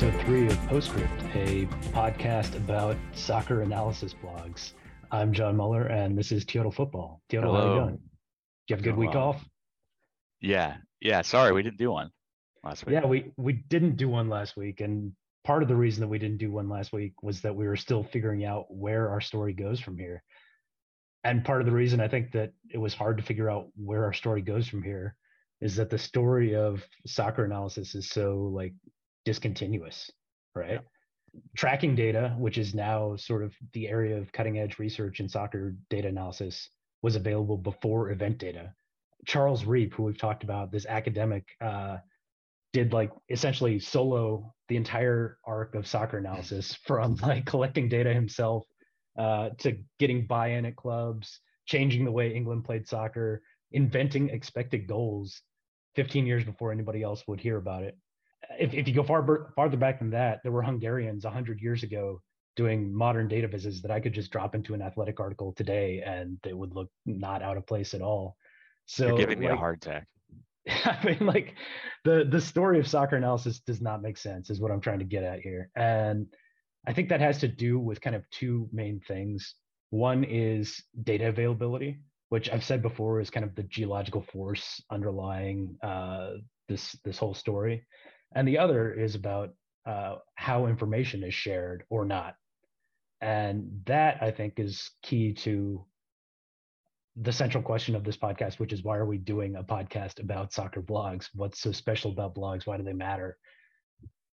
episode three of Postscript, a podcast about soccer analysis blogs. I'm John Muller, and this is Tiotal Football. Tiotal, how are you doing? You have a good week off? Yeah, yeah. Sorry, we didn't do one last week. Yeah, we we didn't do one last week, and part of the reason that we didn't do one last week was that we were still figuring out where our story goes from here. And part of the reason I think that it was hard to figure out where our story goes from here is that the story of soccer analysis is so like discontinuous, right? Tracking data, which is now sort of the area of cutting edge research in soccer data analysis, was available before event data. Charles Reep, who we've talked about, this academic, uh, did like essentially solo the entire arc of soccer analysis from like collecting data himself uh, to getting buy-in at clubs, changing the way England played soccer, inventing expected goals 15 years before anybody else would hear about it. If, if you go far farther back than that, there were Hungarians 100 years ago doing modern data vises that I could just drop into an athletic article today and it would look not out of place at all. So You're giving me a hard attack. I mean, like the the story of soccer analysis does not make sense, is what I'm trying to get at here. And I think that has to do with kind of two main things. One is data availability, which I've said before is kind of the geological force underlying uh, this this whole story, and the other is about uh, how information is shared or not. And that I think is key to the central question of this podcast, which is why are we doing a podcast about soccer blogs? What's so special about blogs? Why do they matter?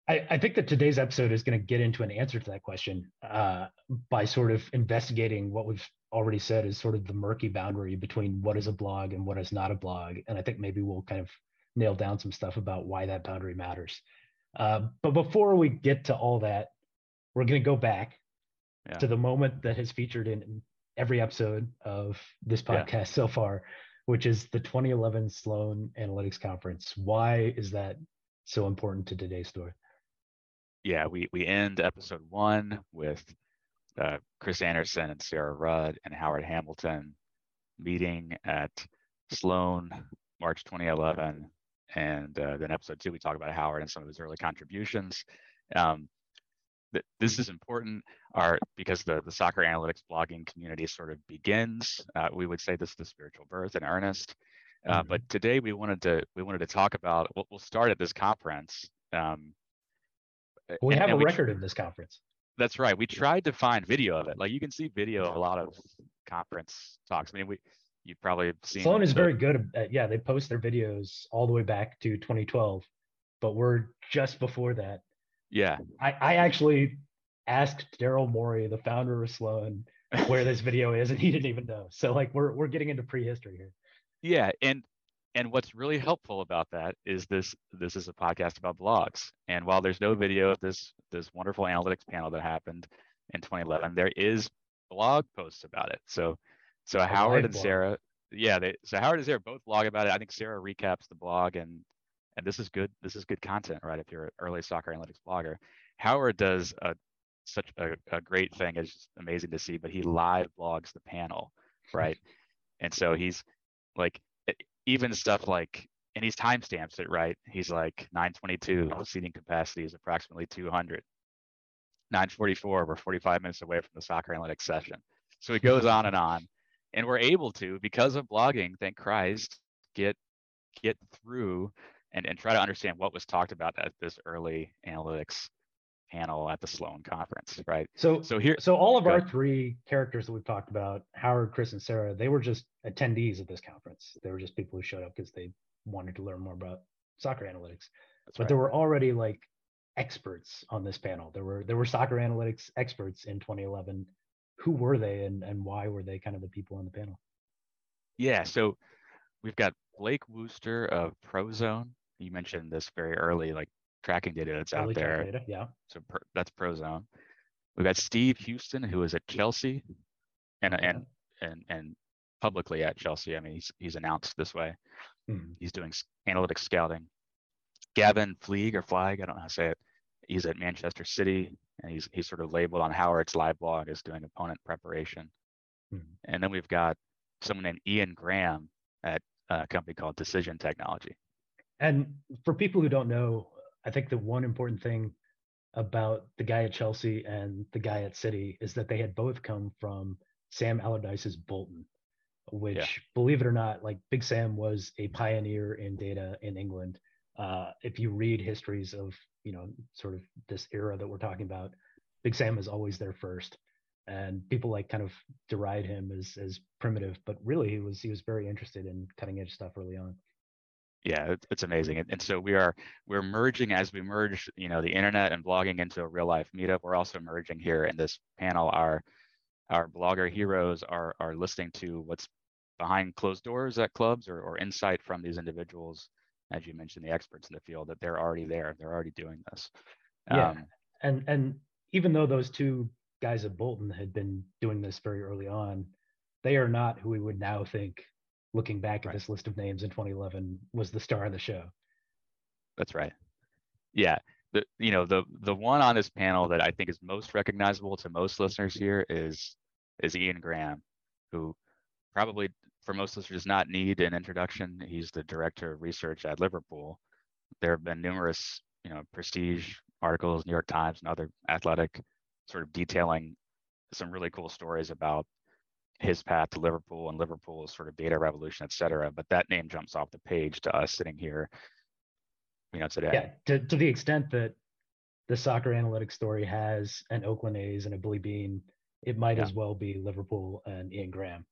I, I think that today's episode is going to get into an answer to that question uh, by sort of investigating what we've already said is sort of the murky boundary between what is a blog and what is not a blog. And I think maybe we'll kind of nail down some stuff about why that boundary matters. Uh, but before we get to all that, we're going to go back Yeah. to the moment that has featured in every episode of this Yeah. podcast so far, which is the 2011 Sloan Analytics Conference. Why is that so important to today's story? Yeah, we we end episode one with uh, Chris Anderson and Sarah Rudd and Howard Hamilton meeting at Sloan March 2011, and uh, then episode two we talk about Howard and some of his early contributions. Um, th- this is important our because the, the soccer analytics blogging community sort of begins uh, we would say this is the spiritual birth in earnest uh, Mhm. but today we wanted to we wanted to talk about we'll, we'll start at this conference um, We and- have and a we tr- record of this conference. that's right we tried to find video of it like you can see video of a lot of conference talks i mean we you've probably seen Sloan is very good at, yeah, they post their videos all the way back to 2012, but we're just before that. yeah I, I actually asked Daryl Morey, the founder of Sloan, where this video is, and he didn't even know. So like we're we're getting into prehistory here. Yeah, and and what's really helpful about that is this this is a podcast about blogs. And while there's no video of this this wonderful analytics panel that happened in 2011, there is blog posts about it. So so Howard and blog. Sarah, yeah, they so Howard and Sarah both blog about it. I think Sarah recaps the blog and and this is good this is good content, right? If you're an early soccer analytics blogger. Howard does a such a, a great thing. It's just amazing to see, but he live blogs the panel, right? and so he's like even stuff like and he's timestamps it right he's like 922 seating capacity is approximately 200 944 we're 45 minutes away from the soccer analytics session so he goes on and on and we're able to because of blogging thank christ get get through and, and try to understand what was talked about at this early analytics panel at the sloan conference right So so here so all of our ahead. three characters that we've talked about, Howard, Chris, and Sarah, they were just attendees of this conference. They were just people who showed up because they wanted to learn more about soccer analytics. that's But right. there were already like experts on this panel. There were there were soccer analytics experts in 2011. Who were they and, and why were they kind of the people on the panel? Yeah, so we've got Blake Wooster of Prozone. You mentioned this very early, like tracking data that's Early out there. data, Yeah. So pr- that's Prozone. We've got Steve Houston, who is at Chelsea, and Okay. and and and publicly at Chelsea. I mean, he's he's announced this way. Mhm. He's doing analytics scouting. Gavin Fleig or Flag, I don't know how to say it. He's at Manchester City, and he's he's sort of labeled on Howard's live blog as doing opponent preparation. Mhm. And then we've got someone named Ian Graham at a company called Decision Technology. And for people who don't know, I think the one important thing about the guy at Chelsea and the guy at City is that they had both come from Sam Allardyce's Bolton, which, yeah. believe it or not, like Big Sam was a pioneer in data in England. Uh, if you read histories of, you know, sort of this era that we're talking about, Big Sam is always there first. And people like kind of deride him as as primitive, but really he was he was very interested in cutting edge stuff early on. Yeah it's amazing. And, and, so we are we're merging as we merge you know the internet and blogging into a real life meetup. We're also merging here in this panel. Our our blogger heroes are are listening to what's behind closed doors at clubs or, or insight from these individuals as you mentioned the experts in the field that they're already there they're already doing this. Yeah. Um, and and even though those two guys at bolton had been doing this very early on they are not who we would now think looking back at right. this list of names in 2011 was the star of the show. That's right. Yeah. The you know the the one on this panel that i think is most recognizable to most listeners here is is ian graham who probably for most listeners does not need an introduction he's the director of research at liverpool there have been numerous you know prestige articles new york times and other athletic sort of detailing some really cool stories about his path to Liverpool and Liverpool's sort of data revolution, et cetera. But that name jumps off the page to us sitting here, you know, today. Yeah, to, to the extent that the soccer analytics story has an Oakland A's and a Billy Beane, it might yeah. as well be Liverpool and Ian Graham.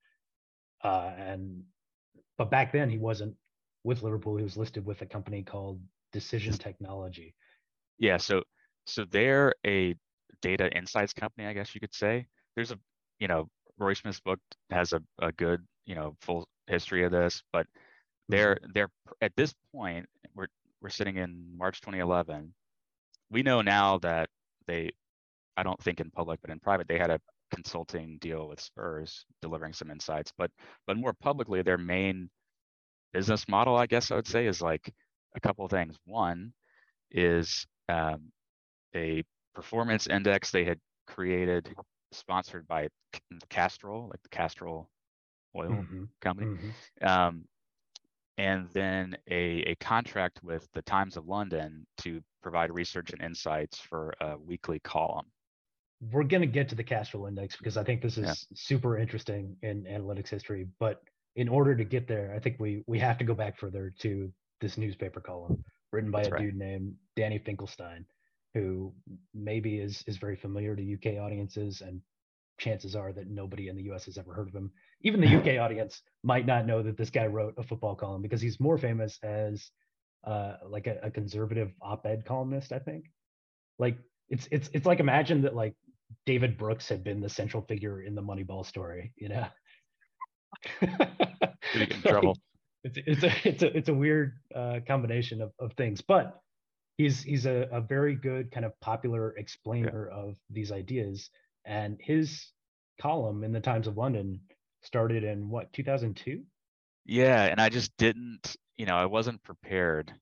Uh, and but back then he wasn't with Liverpool. He was listed with a company called Decision Technology. Yeah, so so they're a data insights company, I guess you could say. There's a you know Rory Smith's book has a, a good, you know, full history of this, but they're mm-hmm. they're at this point we're we're sitting in March 2011. We know now that they, I don't think in public, but in private, they had a consulting deal with Spurs, delivering some insights. But but more publicly, their main business model, I guess I would say, is like a couple of things. One is um, a performance index they had created sponsored by Castrol, like the Castrol oil mm-hmm. company. Mm-hmm. Um, and then a, a contract with the Times of London to provide research and insights for a weekly column. We're going to get to the Castrol Index because I think this is yeah. super interesting in analytics history. But in order to get there, I think we we have to go back further to this newspaper column written by That's a right. dude named Danny Finkelstein who maybe is is very familiar to UK audiences, and chances are that nobody in the US has ever heard of him. Even the UK audience might not know that this guy wrote a football column because he's more famous as uh, like a, a conservative op-ed columnist, I think. Like it's it's it's like imagine that like David Brooks had been the central figure in the Moneyball story, you know. in trouble. It's, it's a it's a it's a weird uh, combination of, of things, but he's he's a, a very good kind of popular explainer yeah. of these ideas and his column in the times of london started in what 2002 yeah and i just didn't you know i wasn't prepared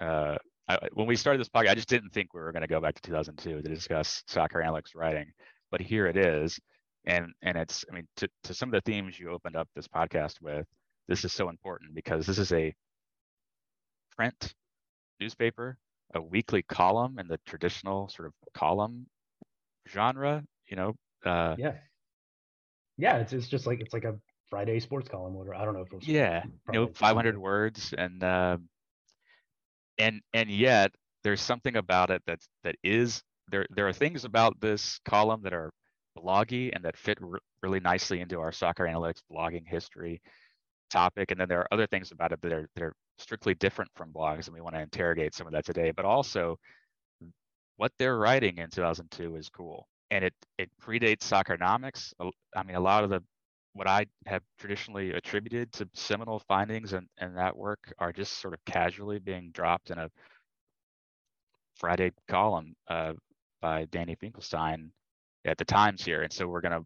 uh I, when we started this podcast i just didn't think we were going to go back to 2002 to discuss soccer analytics writing but here it is and and it's i mean to, to some of the themes you opened up this podcast with this is so important because this is a print newspaper a weekly column in the traditional sort of column genre, you know. Uh, yeah. Yeah, it's it's just like it's like a Friday sports column or I don't know if it was Yeah, you know, 500 words and uh, and and yet there's something about it that that is there there are things about this column that are bloggy and that fit really nicely into our soccer analytics blogging history topic and then there are other things about it that are that are strictly different from blogs, and we want to interrogate some of that today. But also, what they're writing in 2002 is cool, and it it predates Soccernomics. I mean, a lot of the what I have traditionally attributed to seminal findings and, and that work are just sort of casually being dropped in a Friday column uh, by Danny Finkelstein at the Times here. And so we're gonna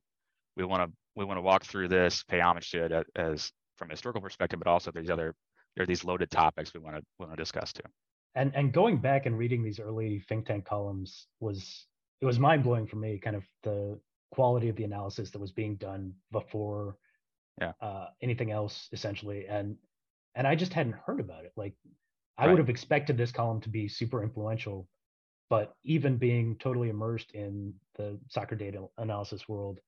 we want to we want to walk through this, pay homage to it as from a historical perspective, but also there's other there are these loaded topics we want to want to discuss too. And and going back and reading these early Fink Tank columns was it was mind blowing for me, kind of the quality of the analysis that was being done before yeah. uh, anything else, essentially. And and I just hadn't heard about it. Like I right. would have expected this column to be super influential, but even being totally immersed in the soccer data analysis world,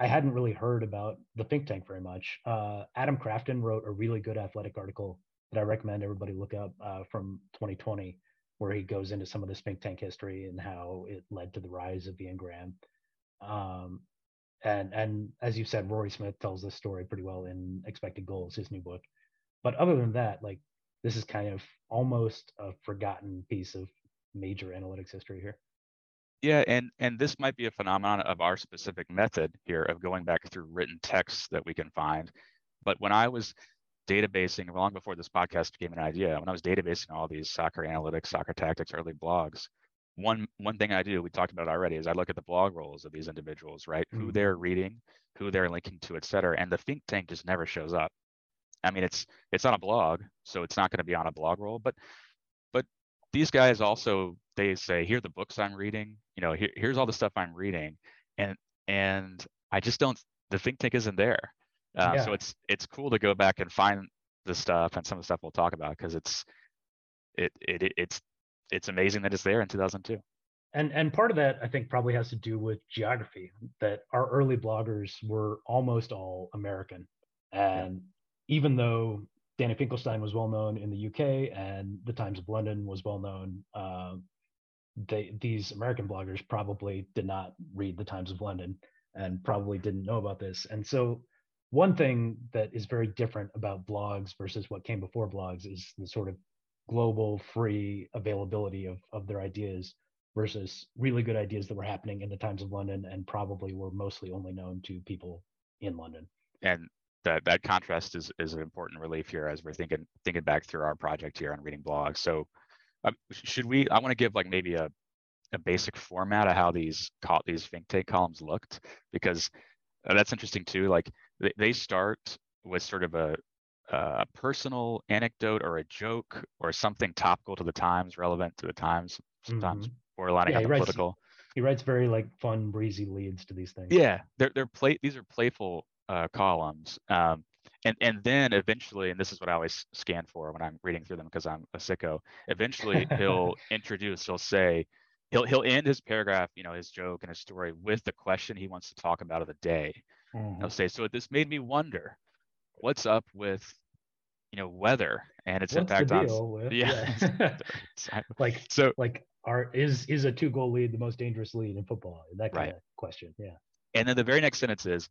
I hadn't really heard about the Fink Tank very much. Uh, Adam Crafton wrote a really good athletic article that I recommend everybody look up uh, from 2020, where he goes into some of this Fink Tank history and how it led to the rise of Ian Graham. Um, and and as you said, Rory Smith tells this story pretty well in Expected Goals, his new book. But other than that, like this is kind of almost a forgotten piece of major analytics history here. Yeah, and and this might be a phenomenon of our specific method here of going back through written texts that we can find. But when I was databasing long before this podcast became an idea, when I was databasing all these soccer analytics, soccer tactics, early blogs, one one thing I do, we talked about already, is I look at the blog rolls of these individuals, right? Mm-hmm. Who they're reading, who they're linking to, et cetera. And the Fink Tank just never shows up. I mean, it's it's on a blog, so it's not going to be on a blog roll, but but these guys also they say, here are the books I'm reading, you know, here, here's all the stuff I'm reading, and and I just don't. The Fink Tank isn't there, uh, yeah. so it's it's cool to go back and find the stuff and some of the stuff we'll talk about because it's it, it it's it's amazing that it's there in 2002 and and part of that i think probably has to do with geography that our early bloggers were almost all american. And yeah. even though danny finkelstein was well known in the uk and the times of london was well known uh, they these american bloggers probably did not read the times of london and probably didn't know about this. And so one thing that is very different about blogs versus what came before blogs is the sort of global free availability of, of their ideas versus really good ideas that were happening in the times of london and probably were mostly only known to people in london. And that that contrast is is an important relief here as we're thinking thinking back through our project here on reading blogs. So um, should we i want to give like maybe a a basic format of how these these Fink Tank columns looked because uh, that's interesting too like they, they start with sort of a a personal anecdote or a joke or something topical to the times, relevant to the times, sometimes mm-hmm. borderline yeah, political. He writes very like fun, breezy leads to these things. Yeah, they're they're play. These are playful uh, columns, um, and and then eventually, and this is what I always scan for when I'm reading through them because I'm a sicko. Eventually, he'll introduce. He'll say, he'll he'll end his paragraph, you know, his joke and his story with the question he wants to talk about of the day. Mm-hmm. He'll say, so this made me wonder, what's up with you know weather and its What's impact on with, yeah, yeah. like so like are is is a two goal lead the most dangerous lead in football that kind right. of question yeah and then the very next sentence is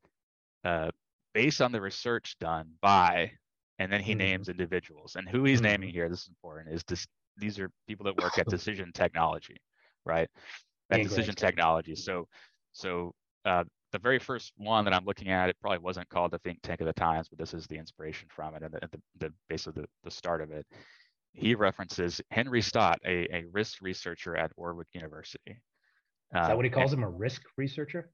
uh, based on the research done by and then he mm-hmm. names individuals and who he's mm-hmm. naming here this is important is this these are people that work at decision technology right at decision technology so so uh, the very first one that I'm looking at, it probably wasn't called the Fink Tank of the times, but this is the inspiration from it and the, the, the basically the, the start of it. He references Henry Stott, a, a risk researcher at Warwick University. Is that what he calls and, him, a risk researcher?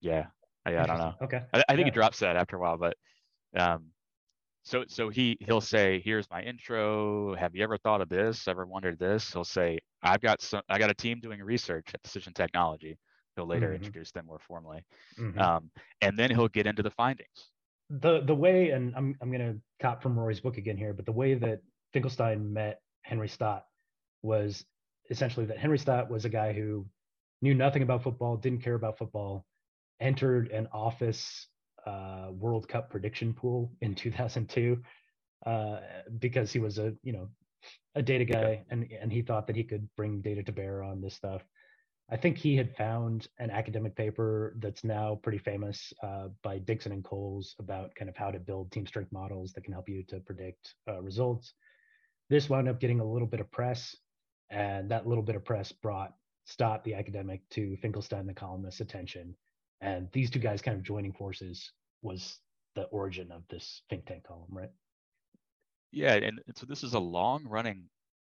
Yeah, I, I don't know. Okay. I, I think yeah. he drops that after a while, but um, so so he he'll say, "Here's my intro. Have you ever thought of this? Ever wondered this?" He'll say, "I've got some. I got a team doing research at Decision Technology." He'll later mm-hmm. introduce them more formally, mm-hmm. um, and then he'll get into the findings. The the way, and I'm I'm going to cop from Rory's book again here, but the way that Finkelstein met Henry Stott was essentially that Henry Stott was a guy who knew nothing about football, didn't care about football, entered an office uh, World Cup prediction pool in 2002 uh, because he was a you know a data guy and and he thought that he could bring data to bear on this stuff. I think he had found an academic paper that's now pretty famous uh, by Dixon and Coles about kind of how to build team strength models that can help you to predict uh, results. This wound up getting a little bit of press, and that little bit of press brought Stott, the academic, to Finkelstein, the columnist's attention. And these two guys kind of joining forces was the origin of this Fink Tank column, right? Yeah, and so this is a long running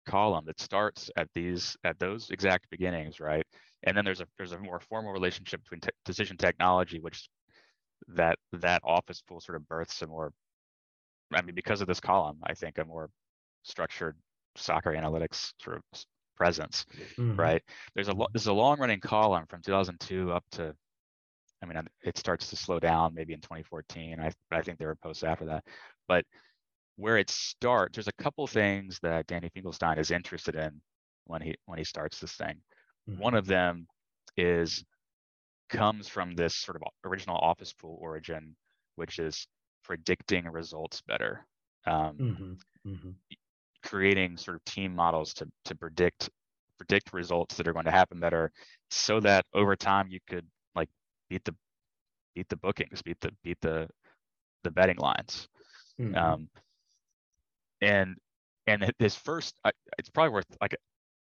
column that starts at these at those exact beginnings, right? And then there's a there's a more formal relationship between te- decision technology, which that that office pool sort of births a more, I mean, because of this column, I think a more structured soccer analytics sort of presence, mm-hmm. right? There's a there's a long running column from 2002 up to, I mean, it starts to slow down maybe in 2014. I I think there are posts after that, but where it starts, there's a couple things that Danny Finkelstein is interested in when he when he starts this thing. Mm-hmm. One of them is comes from this sort of original office pool origin, which is predicting results better. Um, mm-hmm. Mm-hmm. creating sort of team models to to predict predict results that are going to happen better so that over time you could like beat the beat the bookings beat the beat the the betting lines mm-hmm. um, and and his first it's probably worth like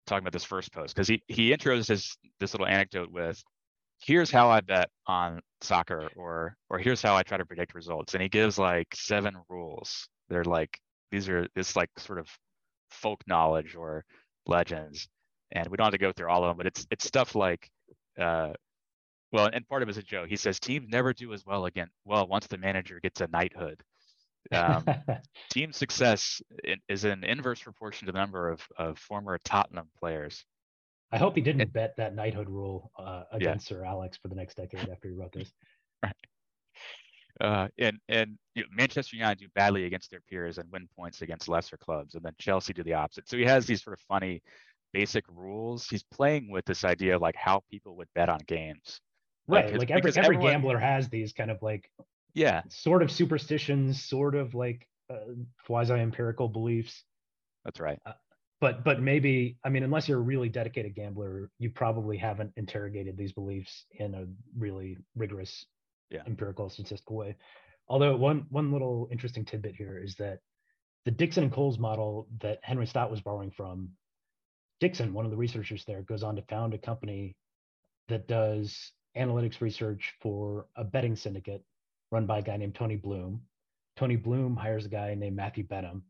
talking about this first post because he he intros his this little anecdote with here's how I bet on soccer or or here's how I try to predict results and he gives like seven rules. They're like these are this like sort of folk knowledge or legends and we don't have to go through all of them but it's it's stuff like uh well and part of it is a joke. He says teams never do as well again well once the manager gets a knighthood um, team success is an inverse proportion to the number of, of former Tottenham players. I hope he didn't it, bet that knighthood rule uh, against yeah. Sir Alex for the next decade after he wrote this. Right. Uh, and and you know, Manchester United do badly against their peers and win points against lesser clubs, and then Chelsea do the opposite. So he has these sort of funny, basic rules. He's playing with this idea of like how people would bet on games. Right, like, like every every everyone, gambler has these kind of like yeah. Sort of superstitions sort of like uh, quasi empirical beliefs. That's right. Uh, but but maybe i mean unless you're a really dedicated gambler you probably haven't interrogated these beliefs in a really rigorous yeah. empirical statistical way. Although one one little interesting tidbit here is that the dixon and Coles model that henry stott was borrowing from dixon one of the researchers there goes on to found a company that does analytics research for a betting syndicate run by a guy named Tony Bloom. Tony Bloom hires a guy named Matthew Benham.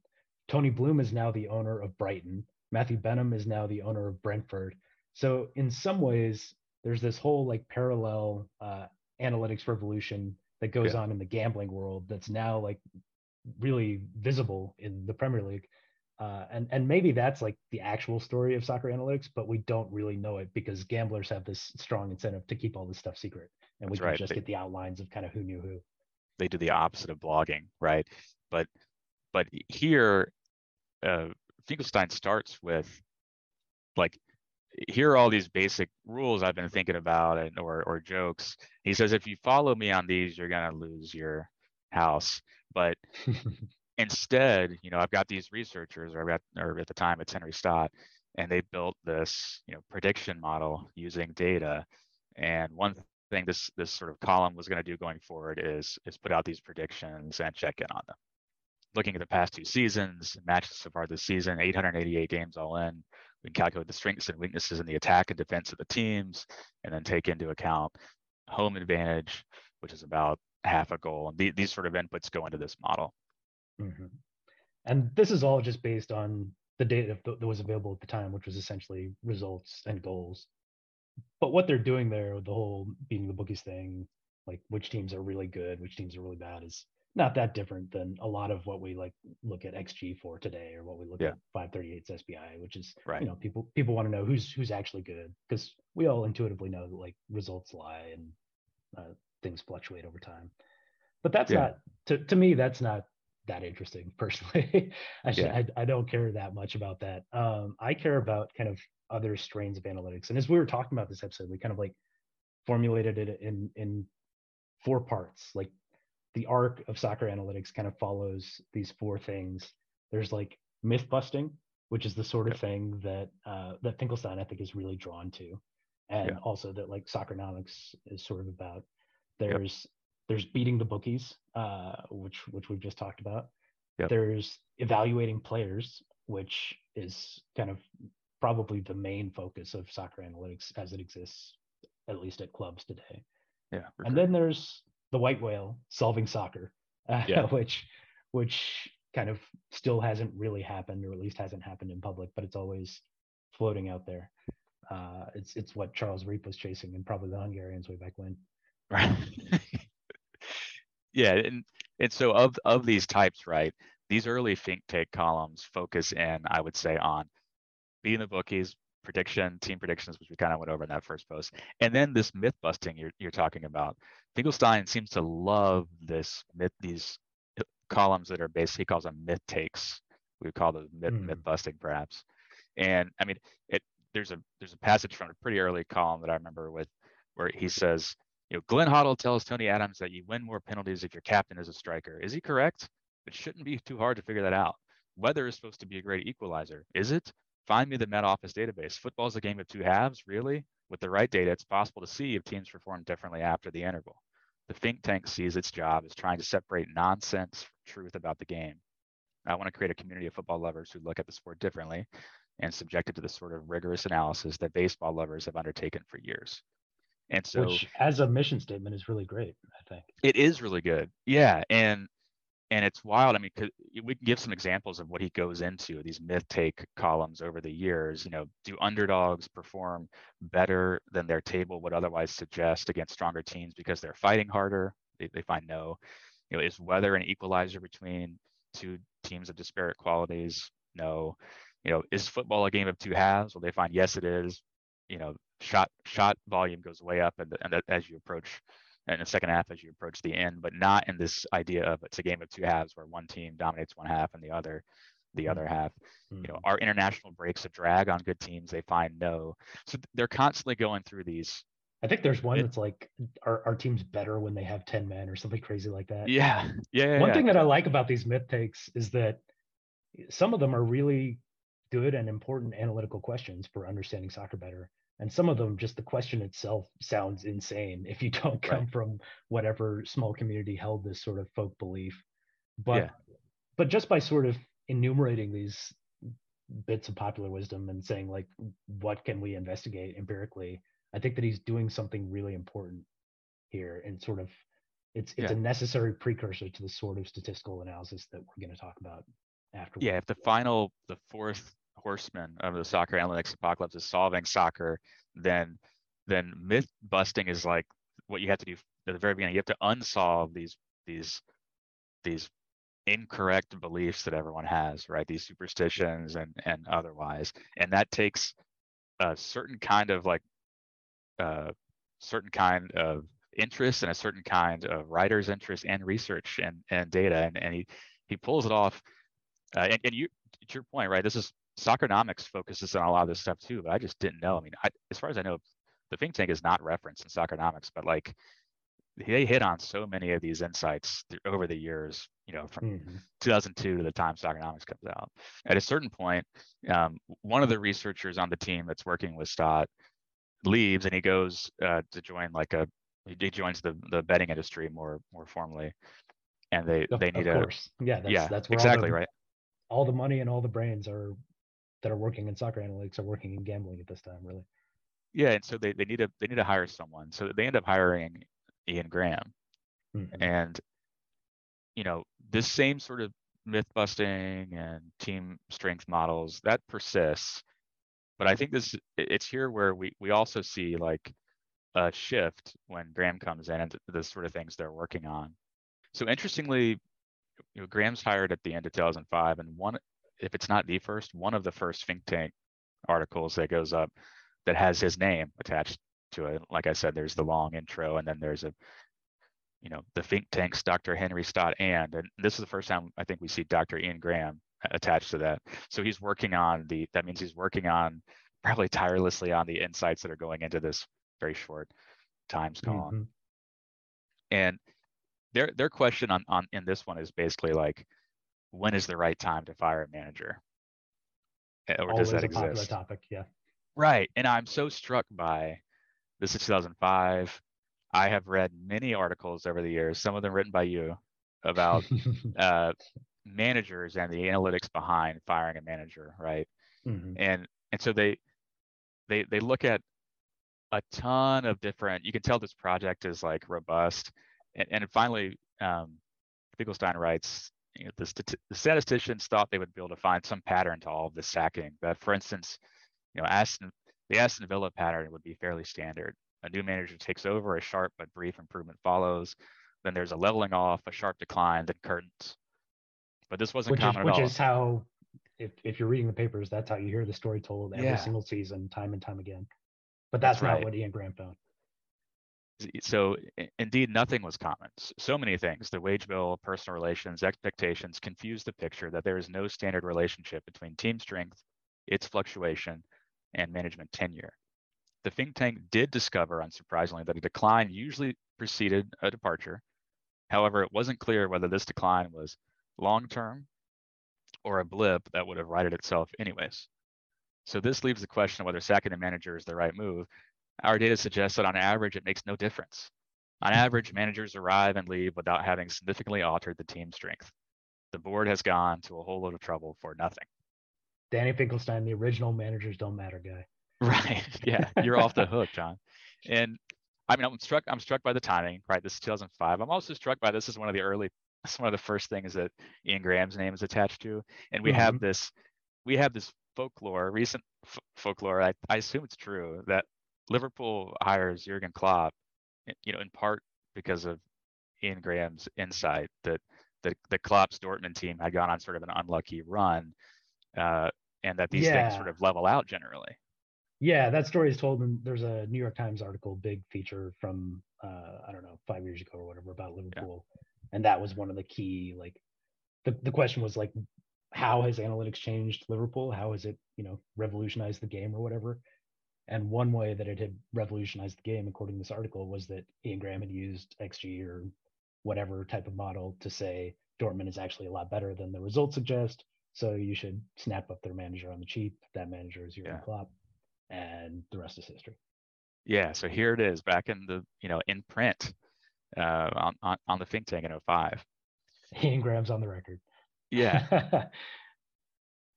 Tony Bloom is now the owner of Brighton. Matthew Benham is now the owner of Brentford. So in some ways, there's this whole like parallel uh, analytics revolution that goes yeah. on in the gambling world that's now like really visible in the Premier League. Uh, and and maybe that's like the actual story of soccer analytics, but we don't really know it because gamblers have this strong incentive to keep all this stuff secret, and we can right. just get the outlines of kind of who knew who they do the opposite of blogging, right? But but here, uh, Finkelstein starts with like here are all these basic rules I've been thinking about and or or jokes. He says if you follow me on these, you're gonna lose your house. But instead, you know, I've got these researchers, or I've got, or at the time it's Henry Stott, and they built this, you know, prediction model using data. And one thing this this sort of column was going to do going forward is is put out these predictions and check in on them. Looking at the past two seasons, matches so far this season, 888 games all in. We can calculate the strengths and weaknesses in the attack and defense of the teams, and then take into account home advantage, which is about half a goal. And th- these sort of inputs go into this model. Mm-hmm. And this is all just based on the data that was available at the time, which was essentially results and goals but what they're doing there, with the whole beating the bookies thing, like which teams are really good, which teams are really bad, is not that different than a lot of what we like look at XG for today, or what we look yeah. at 538's SPI, which is right. you know people people want to know who's who's actually good because we all intuitively know that like results lie and uh, things fluctuate over time. But that's yeah. not to to me that's not that interesting personally. I, should, yeah. I I don't care that much about that. Um, I care about kind of other strains of analytics. And as we were talking about this episode, we kind of like formulated it in in four parts. Like the arc of soccer analytics kind of follows these four things. There's like myth busting, which is the sort of thing that uh, that Finkelstein I think is really drawn to, and yeah. also that like Soccernomics is sort of about. There's. There's beating the bookies, uh, which which we've just talked about. Yep. There's evaluating players, which is kind of probably the main focus of soccer analytics as it exists, at least at clubs today. Yeah. And sure. then there's the white whale solving soccer, uh, yeah. which which kind of still hasn't really happened, or at least hasn't happened in public, but it's always floating out there. Uh, it's it's what Charles Reep was chasing, and probably the Hungarians way back when. Right. yeah, and and so of of these types, right? These early Fink Tank columns focus in, I would say, on beating the bookies, prediction, team predictions, which we kind of went over in that first post. And then this myth busting you're, you're talking about. Finkelstein seems to love this myth, these columns that are based. He calls them myth takes. We would call them myth, mm. myth busting, perhaps. And I mean, it there's a there's a passage from a pretty early column that I remember with where he says, you know, Glenn Hoddle tells Tony Adams that you win more penalties if your captain is a striker. Is he correct? It shouldn't be too hard to figure that out. Weather is supposed to be a great equalizer. Is it? Find me the Met Office database. Football is a game of two halves, really? With the right data, it's possible to see if teams perform differently after the interval. The Fink Tank sees its job as trying to separate nonsense from truth about the game. I want to create a community of football lovers who look at the sport differently and subjected to the sort of rigorous analysis that baseball lovers have undertaken for years. And so, which as a mission statement is really great, I think. It is really good. Yeah. And and it's wild. I mean, we can give some examples of what he goes into these myth take columns over the years. You know, do underdogs perform better than their table would otherwise suggest against stronger teams because they're fighting harder? They, they find no. You know, is weather an equalizer between two teams of disparate qualities? No. You know, is football a game of two halves? Well, they find yes, it is. You know, shot shot volume goes way up, and, and as you approach in the second half as you approach the end, but not in this idea of it's a game of two halves where one team dominates one half and the other the mm-hmm. other half. Mm-hmm. You know, mm-hmm. international breaks a drag on good teams? They find no. So they're constantly going through these. I think there's one it, that's like, are our teams better when they have 10 men or something crazy like that? Yeah. Yeah. one yeah. thing that I like about these myth takes is that some of them are really good and important analytical questions for understanding soccer better and some of them just the question itself sounds insane if you don't come right. from whatever small community held this sort of folk belief but yeah. but just by sort of enumerating these bits of popular wisdom and saying like what can we investigate empirically i think that he's doing something really important here and sort of it's it's yeah. a necessary precursor to the sort of statistical analysis that we're going to talk about after yeah if the final the fourth horseman of the soccer analytics apocalypse is solving soccer, then then myth busting is like what you have to do at the very beginning. You have to unsolve these these these incorrect beliefs that everyone has, right? These superstitions and and otherwise, and that takes a certain kind of like uh, certain kind of interest and a certain kind of writer's interest and research and and data, and and he he pulls it off. Uh, and, and you to your point, right? This is Soccernomics focuses on a lot of this stuff too, but I just didn't know. I mean, I, as far as I know, the Fink Tank is not referenced in Soccernomics, but like they hit on so many of these insights th- over the years, you know, from mm-hmm. 2002 to the time Soccernomics comes out. At a certain point, um, one of the researchers on the team that's working with Stott leaves and he goes uh, to join like a he joins the the betting industry more more formally and they they need of course. a yeah that's, yeah that's exactly the, right all the money and all the brains are that are working in soccer analytics are working in gambling at this time, really. Yeah, and so they, they need to they need to hire someone. So they end up hiring Ian Graham. Mm-hmm. And you know, this same sort of myth busting and team strength models that persists. But I think this it's here where we we also see like a shift when Graham comes in and the sort of things they're working on. So interestingly, you know, Graham's hired at the end of 2005, and one if it's not the first, one of the first Fink Tank articles that goes up that has his name attached to it. Like I said, there's the long intro, and then there's a, you know, the Fink Tank's, Dr. Henry Stott, and and this is the first time I think we see Dr. Ian Graham attached to that. So he's working on the. That means he's working on probably tirelessly on the insights that are going into this very short times column. Mm-hmm. And their their question on on in this one is basically like when is the right time to fire a manager? Eh, or Always does that exist? topic, yeah. Right. And I'm so struck by this is 2005. I have read many articles over the years, some of them written by you, about uh, managers and the analytics behind firing a manager, right? Mm-hmm. And and so they they they look at a ton of different. You can tell this project is like robust, and, and finally, um, Finkelstein writes you know, the, stati- the, statisticians thought they would be able to find some pattern to all of the sacking. That, for instance, you know, Aston, the Aston Villa pattern would be fairly standard. A new manager takes over, a sharp but brief improvement follows. Then there's a leveling off, a sharp decline, then curtains. But this wasn't which common is, which at all. is how, if, if you're reading the papers, that's how you hear the story told every yeah. single season, time and time again. But that's, that's not right. what Ian Graham found. So indeed nothing was common. So many things, the wage bill, personal relations, expectations confuse the picture that there is no standard relationship between team strength, its fluctuation, and management tenure. The think tank did discover, unsurprisingly, that a decline usually preceded a departure. However, it wasn't clear whether this decline was long-term or a blip that would have righted itself anyways. So this leaves the question of whether sacking a manager is the right move, our data suggests that on average, it makes no difference. On average, managers arrive and leave without having significantly altered the team strength. The board has gone to a whole load of trouble for nothing. Danny Finkelstein, the original managers don't matter guy. Right. Yeah. You're off the hook, John. And I mean, I'm struck. I'm struck by the timing. Right. This is 2005. I'm also struck by this is one of the early. Is one of the first things that Ian Graham's name is attached to, and we mm-hmm. have this. We have this folklore, recent f- folklore. I, I assume it's true that Liverpool hires Jurgen Klopp, you know, in part because of Ian Graham's insight that the the Klopp's Dortmund team had gone on sort of an unlucky run, uh, and that these yeah. things sort of level out generally. Yeah, that story is told, and there's a New York Times article, big feature from uh, I don't know five years ago or whatever about Liverpool, yeah. and that was one of the key like the the question was like how has analytics changed Liverpool? How has it you know revolutionized the game or whatever? And one way that it had revolutionized the game, according to this article, was that Ian Graham had used XG or whatever type of model to say Dortmund is actually a lot better than the results suggest. So you should snap up their manager on the cheap. That manager is Jurgen yeah. Klopp, and the rest is history. Yeah. So here it is, back in the you know in print uh, on, on on the Fink Tank in 05. Ian Graham's on the record. Yeah.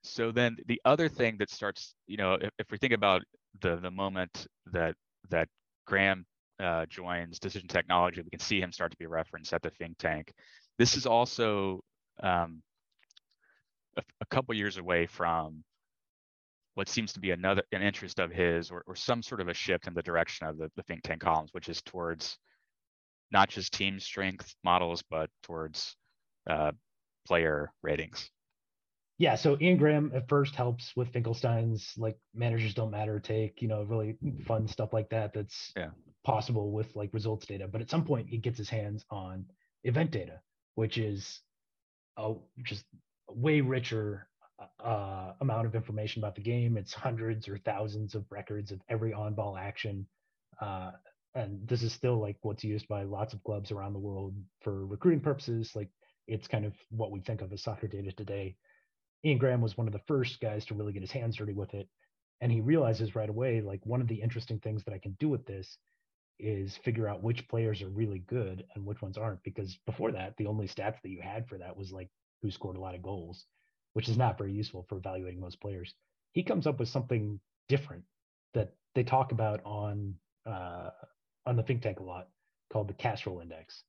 so then the other thing that starts, you know, if, if we think about the the moment that that Graham uh, joins Decision Technology, we can see him start to be referenced at the Fink Tank. This is also um, a, a, couple years away from what seems to be another an interest of his, or, or some sort of a shift in the direction of the, the Fink Tank columns, which is towards not just team strength models, but towards uh, player ratings yeah, so Ian Graham at first helps with Finkelstein's like managers don't matter take, you know, really fun stuff like that that's yeah. possible with like results data. But at some point he gets his hands on event data, which is a just way richer uh, amount of information about the game. It's hundreds or thousands of records of every on-ball action. Uh, and this is still like what's used by lots of clubs around the world for recruiting purposes. Like it's kind of what we think of as soccer data today Ian Graham was one of the first guys to really get his hands dirty with it. And he realizes right away, like, one of the interesting things that I can do with this is figure out which players are really good and which ones aren't. Because before that, the only stats that you had for that was like who scored a lot of goals, which is not very useful for evaluating most players. He comes up with something different that they talk about on uh, on the Fink Tank a lot called the Castrol Index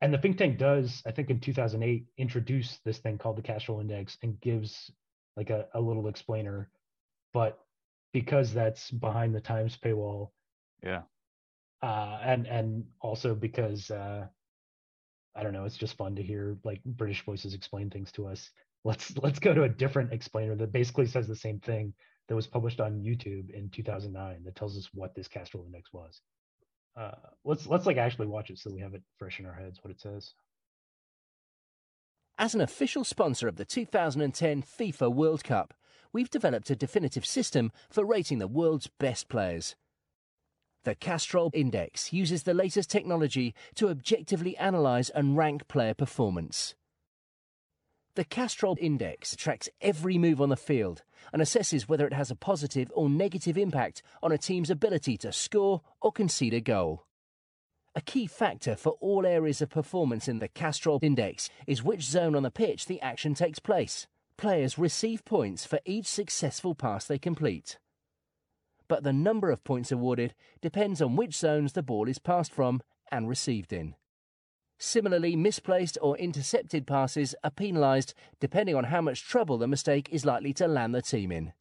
and the Fink Tank does i think in 2008 introduce this thing called the Castrol index and gives like a, a little explainer. But because that's behind the times paywall yeah. uh and and also because uh i don't know it's just fun to hear like british voices explain things to us. Let's let's go to a different explainer that basically says the same thing that was published on youtube in 2009 that tells us what this Castrol index was uh, let's let's like actually watch it so we have it fresh in our heads what it says. As an official sponsor of the 2010 FIFA World Cup, we've developed a definitive system for rating the world's best players. The Castrol Index uses the latest technology to objectively analyse and rank player performance. The Castrol Index tracks every move on the field and assesses whether it has a positive or negative impact on a team's ability to score or concede a goal. A key factor for all areas of performance in the Castrol Index is which zone on the pitch the action takes place. Players receive points for each successful pass they complete. But the number of points awarded depends on which zones the ball is passed from and received in. Similarly, misplaced or intercepted passes are penalised depending on how much trouble the mistake is likely to land the team in.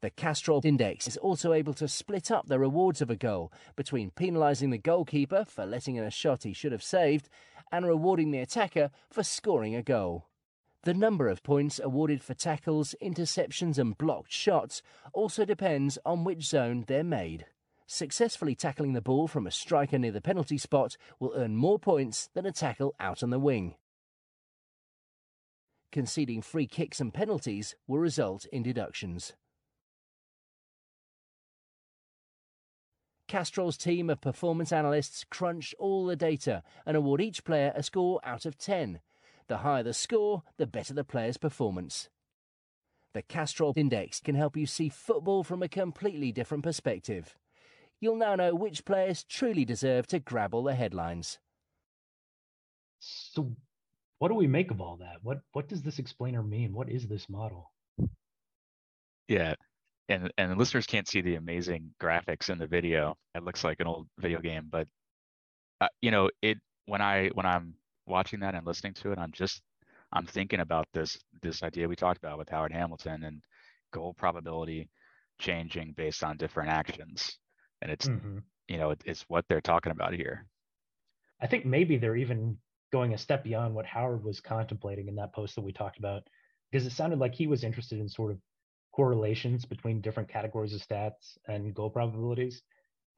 The Castrol Index is also able to split up the rewards of a goal between penalising the goalkeeper for letting in a shot he should have saved and rewarding the attacker for scoring a goal. The number of points awarded for tackles, interceptions, and blocked shots also depends on which zone they're made. Successfully tackling the ball from a striker near the penalty spot will earn more points than a tackle out on the wing. Conceding free kicks and penalties will result in deductions. Castrol's team of performance analysts crunch all the data and award each player a score out of 10. The higher the score, the better the player's performance. The Castrol Index can help you see football from a completely different perspective. You'll now know which players truly deserve to grab all the headlines. So, what do we make of all that? What what does this explainer mean? What is this model? Yeah, and and listeners can't see the amazing graphics in the video. It looks like an old video game, but uh, you know, it when I when I'm watching that and listening to it, I'm just I'm thinking about this this idea we talked about with Howard Hamilton and goal probability changing based on different actions, and it's mm-hmm. you know it, it's what they're talking about here. I think maybe they're even going a step beyond what Howard was contemplating in that post that we talked about, because it sounded like he was interested in sort of correlations between different categories of stats and goal probabilities.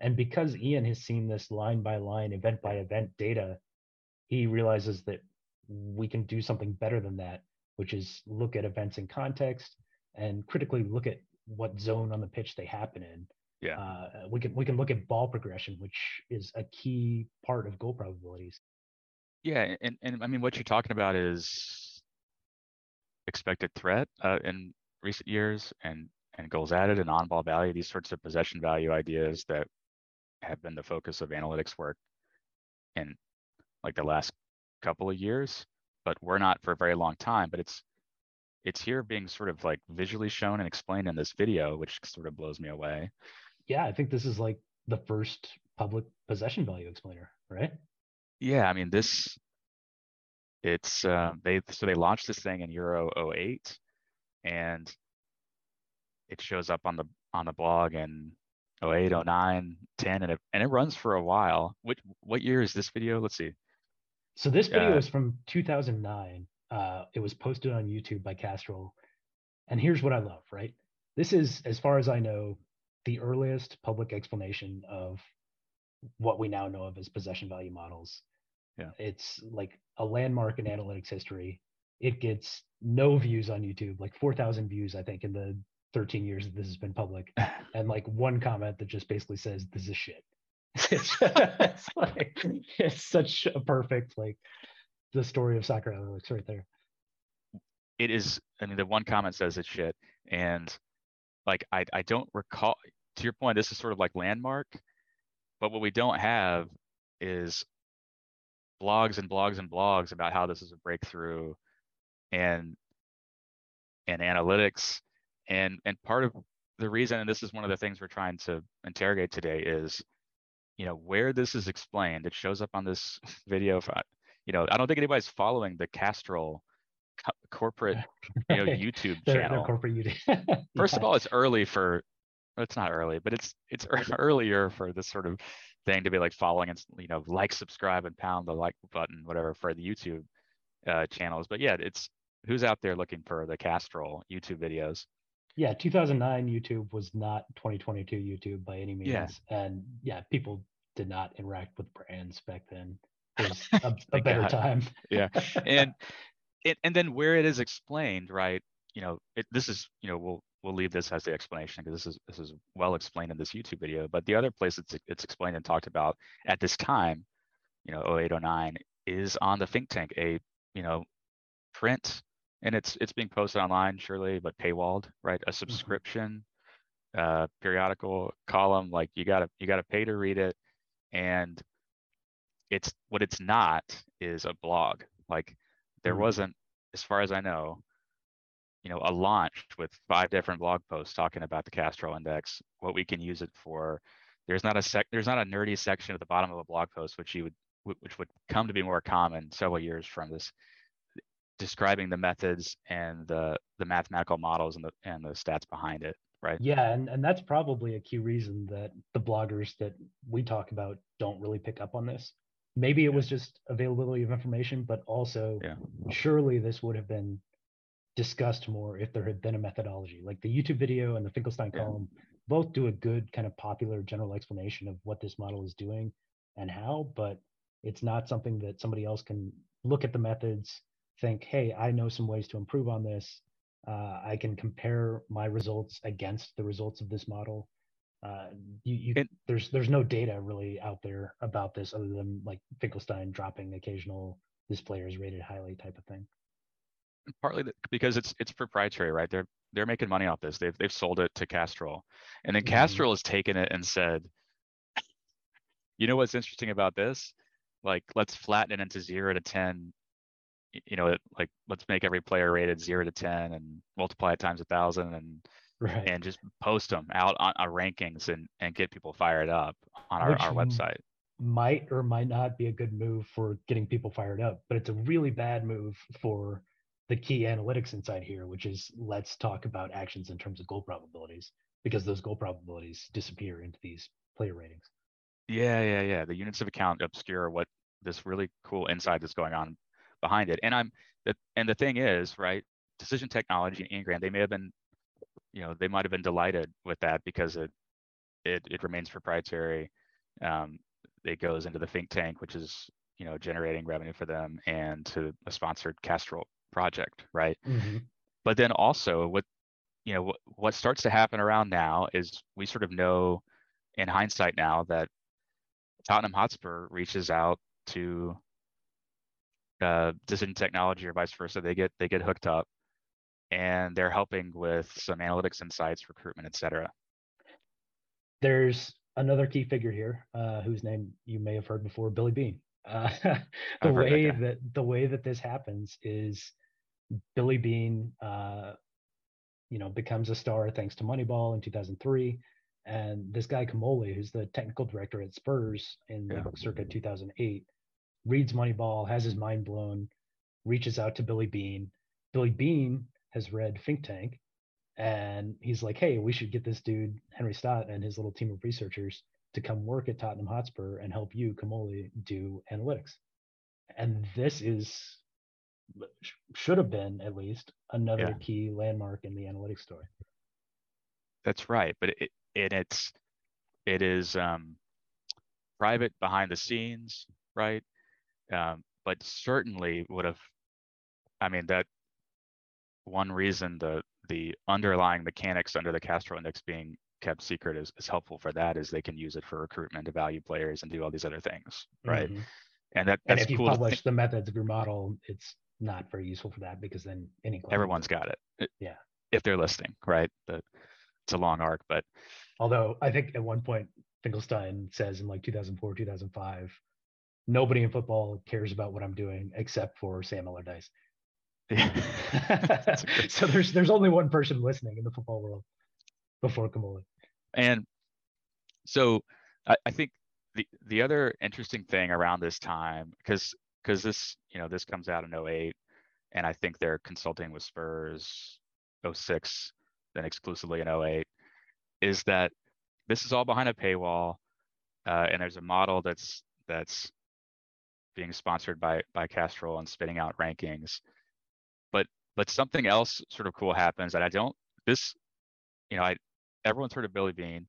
And because Ian has seen this line by line, event by event data, he realizes that we can do something better than that, which is look at events in context and critically look at what zone on the pitch they happen in. Yeah. Uh, we can we can look at ball progression, which is a key part of goal probabilities. Yeah, and, and I mean what you're talking about is expected threat uh, and recent years and and goals added and on-ball value, these sorts of possession value ideas that have been the focus of analytics work in like the last couple of years, but we're not for a very long time. But it's it's here being sort of like visually shown and explained in this video, which sort of blows me away. Yeah, I think this is like the first public possession value explainer, right? Yeah, I mean this it's uh, they so they launched this thing in Euro 08 and it shows up on the on the blog in 08, 09, 10, and it and it runs for a while. What what year is this video? Let's see. So this video uh, is from 2009. Uh, it was posted on YouTube by Castrol, and here's what I love. Right, this is as far as I know the earliest public explanation of what we now know of as possession value models. Yeah, it's like a landmark in analytics history it gets no views on YouTube, like 4,000 views, I think, in the 13 years that this has been public, and like one comment that just basically says, "This is shit." it's, it's like it's such a perfect like the story of soccer analytics right there. It is. I mean, the one comment says it's shit, and like I I don't recall. To your point, this is sort of like landmark, but what we don't have is blogs and blogs and blogs about how this is a breakthrough and and analytics. And and part of the reason and this is one of the things we're trying to interrogate today is you know where this is explained. It shows up on this video. You know i don't think anybody's following the castrol corporate you know youtube channel. corporate YouTube. first yeah. of all it's early for it's not early but it's it's earlier for this sort of thing to be like following and you know like subscribe and pound the like button whatever for the youtube uh, channels but yeah it's who's out there looking for the Castrol YouTube videos? Yeah, 2009 YouTube was not 2022 YouTube by any means, yeah. and yeah, people did not interact with brands back then. It was a, a better God. time. yeah, and it, and then where it is explained, right? You know, it, this is you know we'll we'll leave this as the explanation because this is this is well explained in this YouTube video. But the other place it's it's explained and talked about at this time, you know, 0809 is on the Fink Tank, a you know print and it's it's being posted online surely but paywalled right a mm-hmm. subscription uh, periodical column like you gotta you gotta pay to read it and it's what it's not is a blog like there mm-hmm. wasn't as far as i know you know a launch with five different blog posts talking about the castrol index what we can use it for. There's not a sec there's not a nerdy section at the bottom of a blog post which you would which would come to be more common several years from this describing the methods and the the mathematical models and the and the stats behind it right? Yeah and, and that's probably a key reason that the bloggers that we talk about don't really pick up on this. Maybe it was just availability of information but also yeah. surely this would have been discussed more if there had been a methodology like the youtube video and the finkelstein column both do a good kind of popular general explanation of what this model is doing and how, but it's not something that somebody else can look at the methods, think, hey, I know some ways to improve on this. Uh, I can compare my results against the results of this model. Uh, you, you it, there's there's no data really out there about this other than like Finkelstein dropping occasional this player is rated highly type of thing. Partly because it's it's proprietary, right? They're they're making money off this. They've they've sold it to Castrol, and then mm-hmm. Castrol has taken it and said, you know what's interesting about this? Like let's flatten it into zero to ten you know, like let's make every player rated zero to ten and multiply it times a thousand and right. and just post them out on our rankings and and get people fired up on our, our website. Might or might not be a good move for getting people fired up, but it's a really bad move for the key analytics inside here, which is let's talk about actions in terms of goal probabilities because those goal probabilities disappear into these player ratings. Yeah, yeah, yeah. The units of account obscure what this really cool insight that's going on behind it. And I'm the and the thing is, right, decision technology and Ian Graham, they may have been, you know, they might have been delighted with that because it it it remains proprietary. Um, it goes into the Fink Tank, which is you know generating revenue for them and to a sponsored Castrol project, right? Mm-hmm. But then also what you know what, what starts to happen around now is we sort of know in hindsight now that Tottenham Hotspur reaches out to uh, decision technology or vice versa. They get they get hooked up, and they're helping with some analytics insights, recruitment, etc. There's another key figure here, uh, whose name you may have heard before, Billy Beane. Uh, the way that, that, the way that this happens is Billy Beane, uh, you know, becomes a star thanks to Moneyball in 2003. And this guy Comolli, who's the technical director at Spurs in yeah. circa 2008, reads Moneyball, has his mind blown, reaches out to Billy Beane. Billy Beane has read Fink Tank, and he's like, "Hey, we should get this dude Henry Stott and his little team of researchers to come work at Tottenham Hotspur and help you, Comolli, do analytics." And this is should have been at least another yeah. key landmark in the analytics story. That's right, but it, it it's it is um, private behind the scenes, right? um, but certainly would have. I mean that one reason the the underlying mechanics under the Castrol index being kept secret is, is helpful for that is they can use it for recruitment to value players and do all these other things, right? Mm-hmm. And that that's and if you cool publish the methods of your model, it's not very useful for that because then any everyone's got it. Yeah, if they're listening, right? The, it's a long arc, but although I think at one point Finkelstein says in like 2004, 2005, nobody in football cares about what I'm doing except for Sam Allardyce. Yeah. so there's there's only one person listening in the football world before Comolli. And so I, I think the the other interesting thing around this time, because because this you know this comes out in 08 and I think they're consulting with Spurs 06, then exclusively in 08, is that this is all behind a paywall, uh, and there's a model that's that's being sponsored by by Castrol and spitting out rankings. But but something else sort of cool happens that I don't this you know I everyone's heard of Billy Beane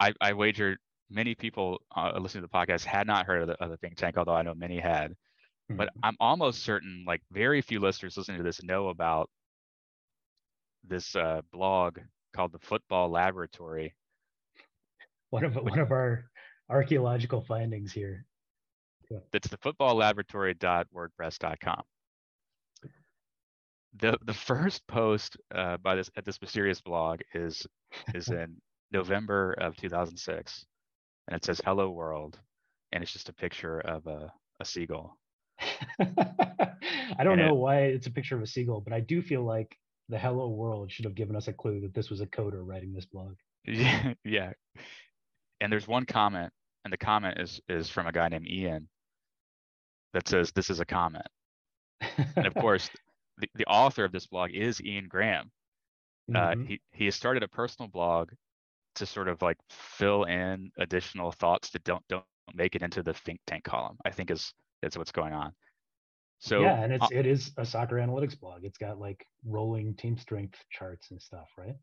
I, I wager many people uh, listening to the podcast had not heard of the, of the Fink Tank, although I know many had. Mm-hmm. But I'm almost certain, like very few listeners listening to this know about this uh, blog called the Football Laboratory. One of one of our archaeological findings here. That's the footballlaboratory.wordpress.com. The the first post uh, by this at this mysterious blog is is in November of 2006, and it says "Hello World," and it's just a picture of a, a seagull. I don't and know it, why it's a picture of a seagull, but I do feel like the Hello World should have given us a clue that this was a coder writing this blog. Yeah, yeah. And there's one comment, and the comment is is from a guy named Ian, that says this is a comment. and of course, the, the author of this blog is Ian Graham. Uh, mm-hmm. Uh, he he has started a personal blog to sort of like fill in additional thoughts that don't don't make it into the Fink Tank column. I think is that's what's going on. So yeah, and it's uh, it is a soccer analytics blog. It's got like rolling team strength charts and stuff, right?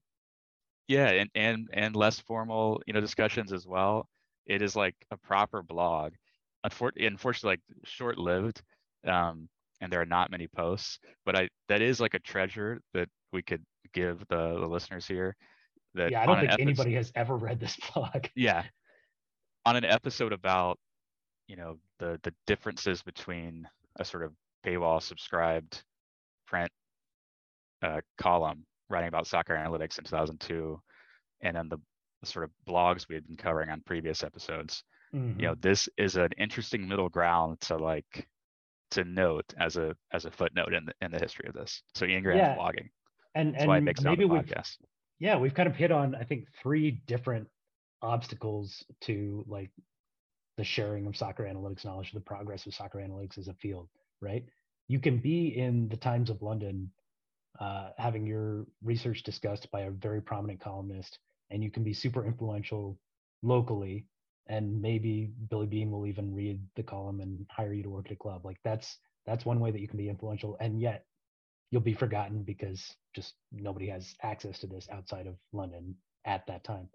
Yeah, and and and less formal, you know, discussions as well. It is like a proper blog. Unfortunately, unfortunately like short-lived, um, and there are not many posts. But I that is like a treasure that we could give the, the listeners here. That yeah, I don't think episode, anybody has ever read this blog. Yeah, on an episode about you know the the differences between a sort of paywall subscribed print uh, column writing about soccer analytics in 2002 and then the, the, sort of blogs we had been covering on previous episodes mm-hmm. you know mm-hmm. this is an interesting middle ground to like to note as a as a footnote in the in the history of this so ian graham's yeah. blogging and That's and why it makes maybe we yeah we've kind of hit on i think three different obstacles to like the sharing of soccer analytics knowledge, the progress of soccer analytics as a field, right? You can be in the Times of London uh, having your research discussed by a very prominent columnist, and you can be super influential locally. And maybe Billy Beane will even read the column and hire you to work at a club. Like that's that's one way that you can be influential, and yet you'll be forgotten because just nobody has access to this outside of London at that time.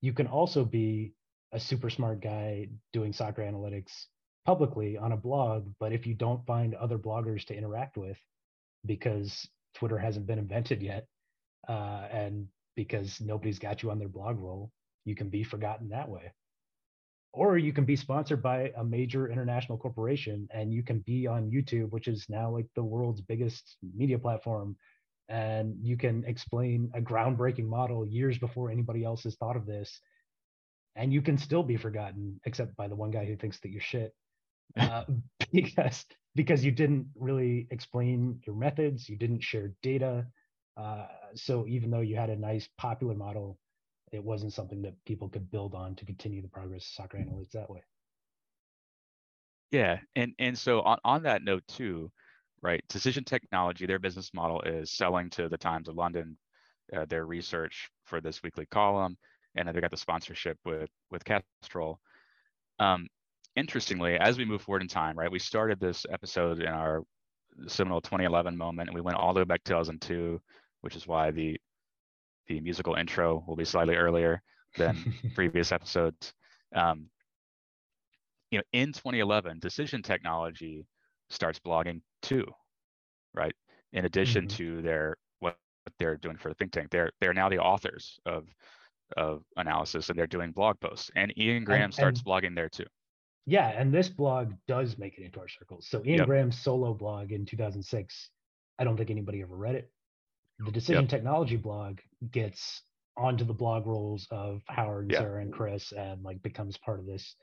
You can also be a super smart guy doing soccer analytics publicly on a blog, but if you don't find other bloggers to interact with because Twitter hasn't been invented yet, uh, and because nobody's got you on their blog roll, you can be forgotten that way. Or you can be sponsored by a major international corporation and you can be on YouTube, which is now like the world's biggest media platform. And you can explain a groundbreaking model years before anybody else has thought of this and you can still be forgotten except by the one guy who thinks that you're shit. Uh, because because you didn't really explain your methods you didn't share data uh, so even though you had a nice popular model it wasn't something that people could build on to continue the progress of soccer analytics that way. Yeah and and so on, on that note too right decision technology their business model is selling to the times of london uh, their research for this weekly column and then they got the sponsorship with with Castrol. Um, interestingly, as we move forward in time, right, we started this episode in our seminal 2011 moment, and we went all the way back to 2002, which is why the the musical intro will be slightly earlier than previous episodes. Um, you know, in 2011, Decision Technology starts blogging too, right? In addition mm-hmm. to their what they're doing for the Fink Tank, they're they're now the authors of of analysis and they're doing blog posts. And Ian Graham and, starts and, blogging there too. Yeah, and this blog does make it into our circles. So Ian yep. Graham's solo blog in 2006, I don't think anybody ever read it. The Decision yep. Technology blog gets onto the blog rolls of Howard, yep. Sarah, and Chris, and like becomes part of this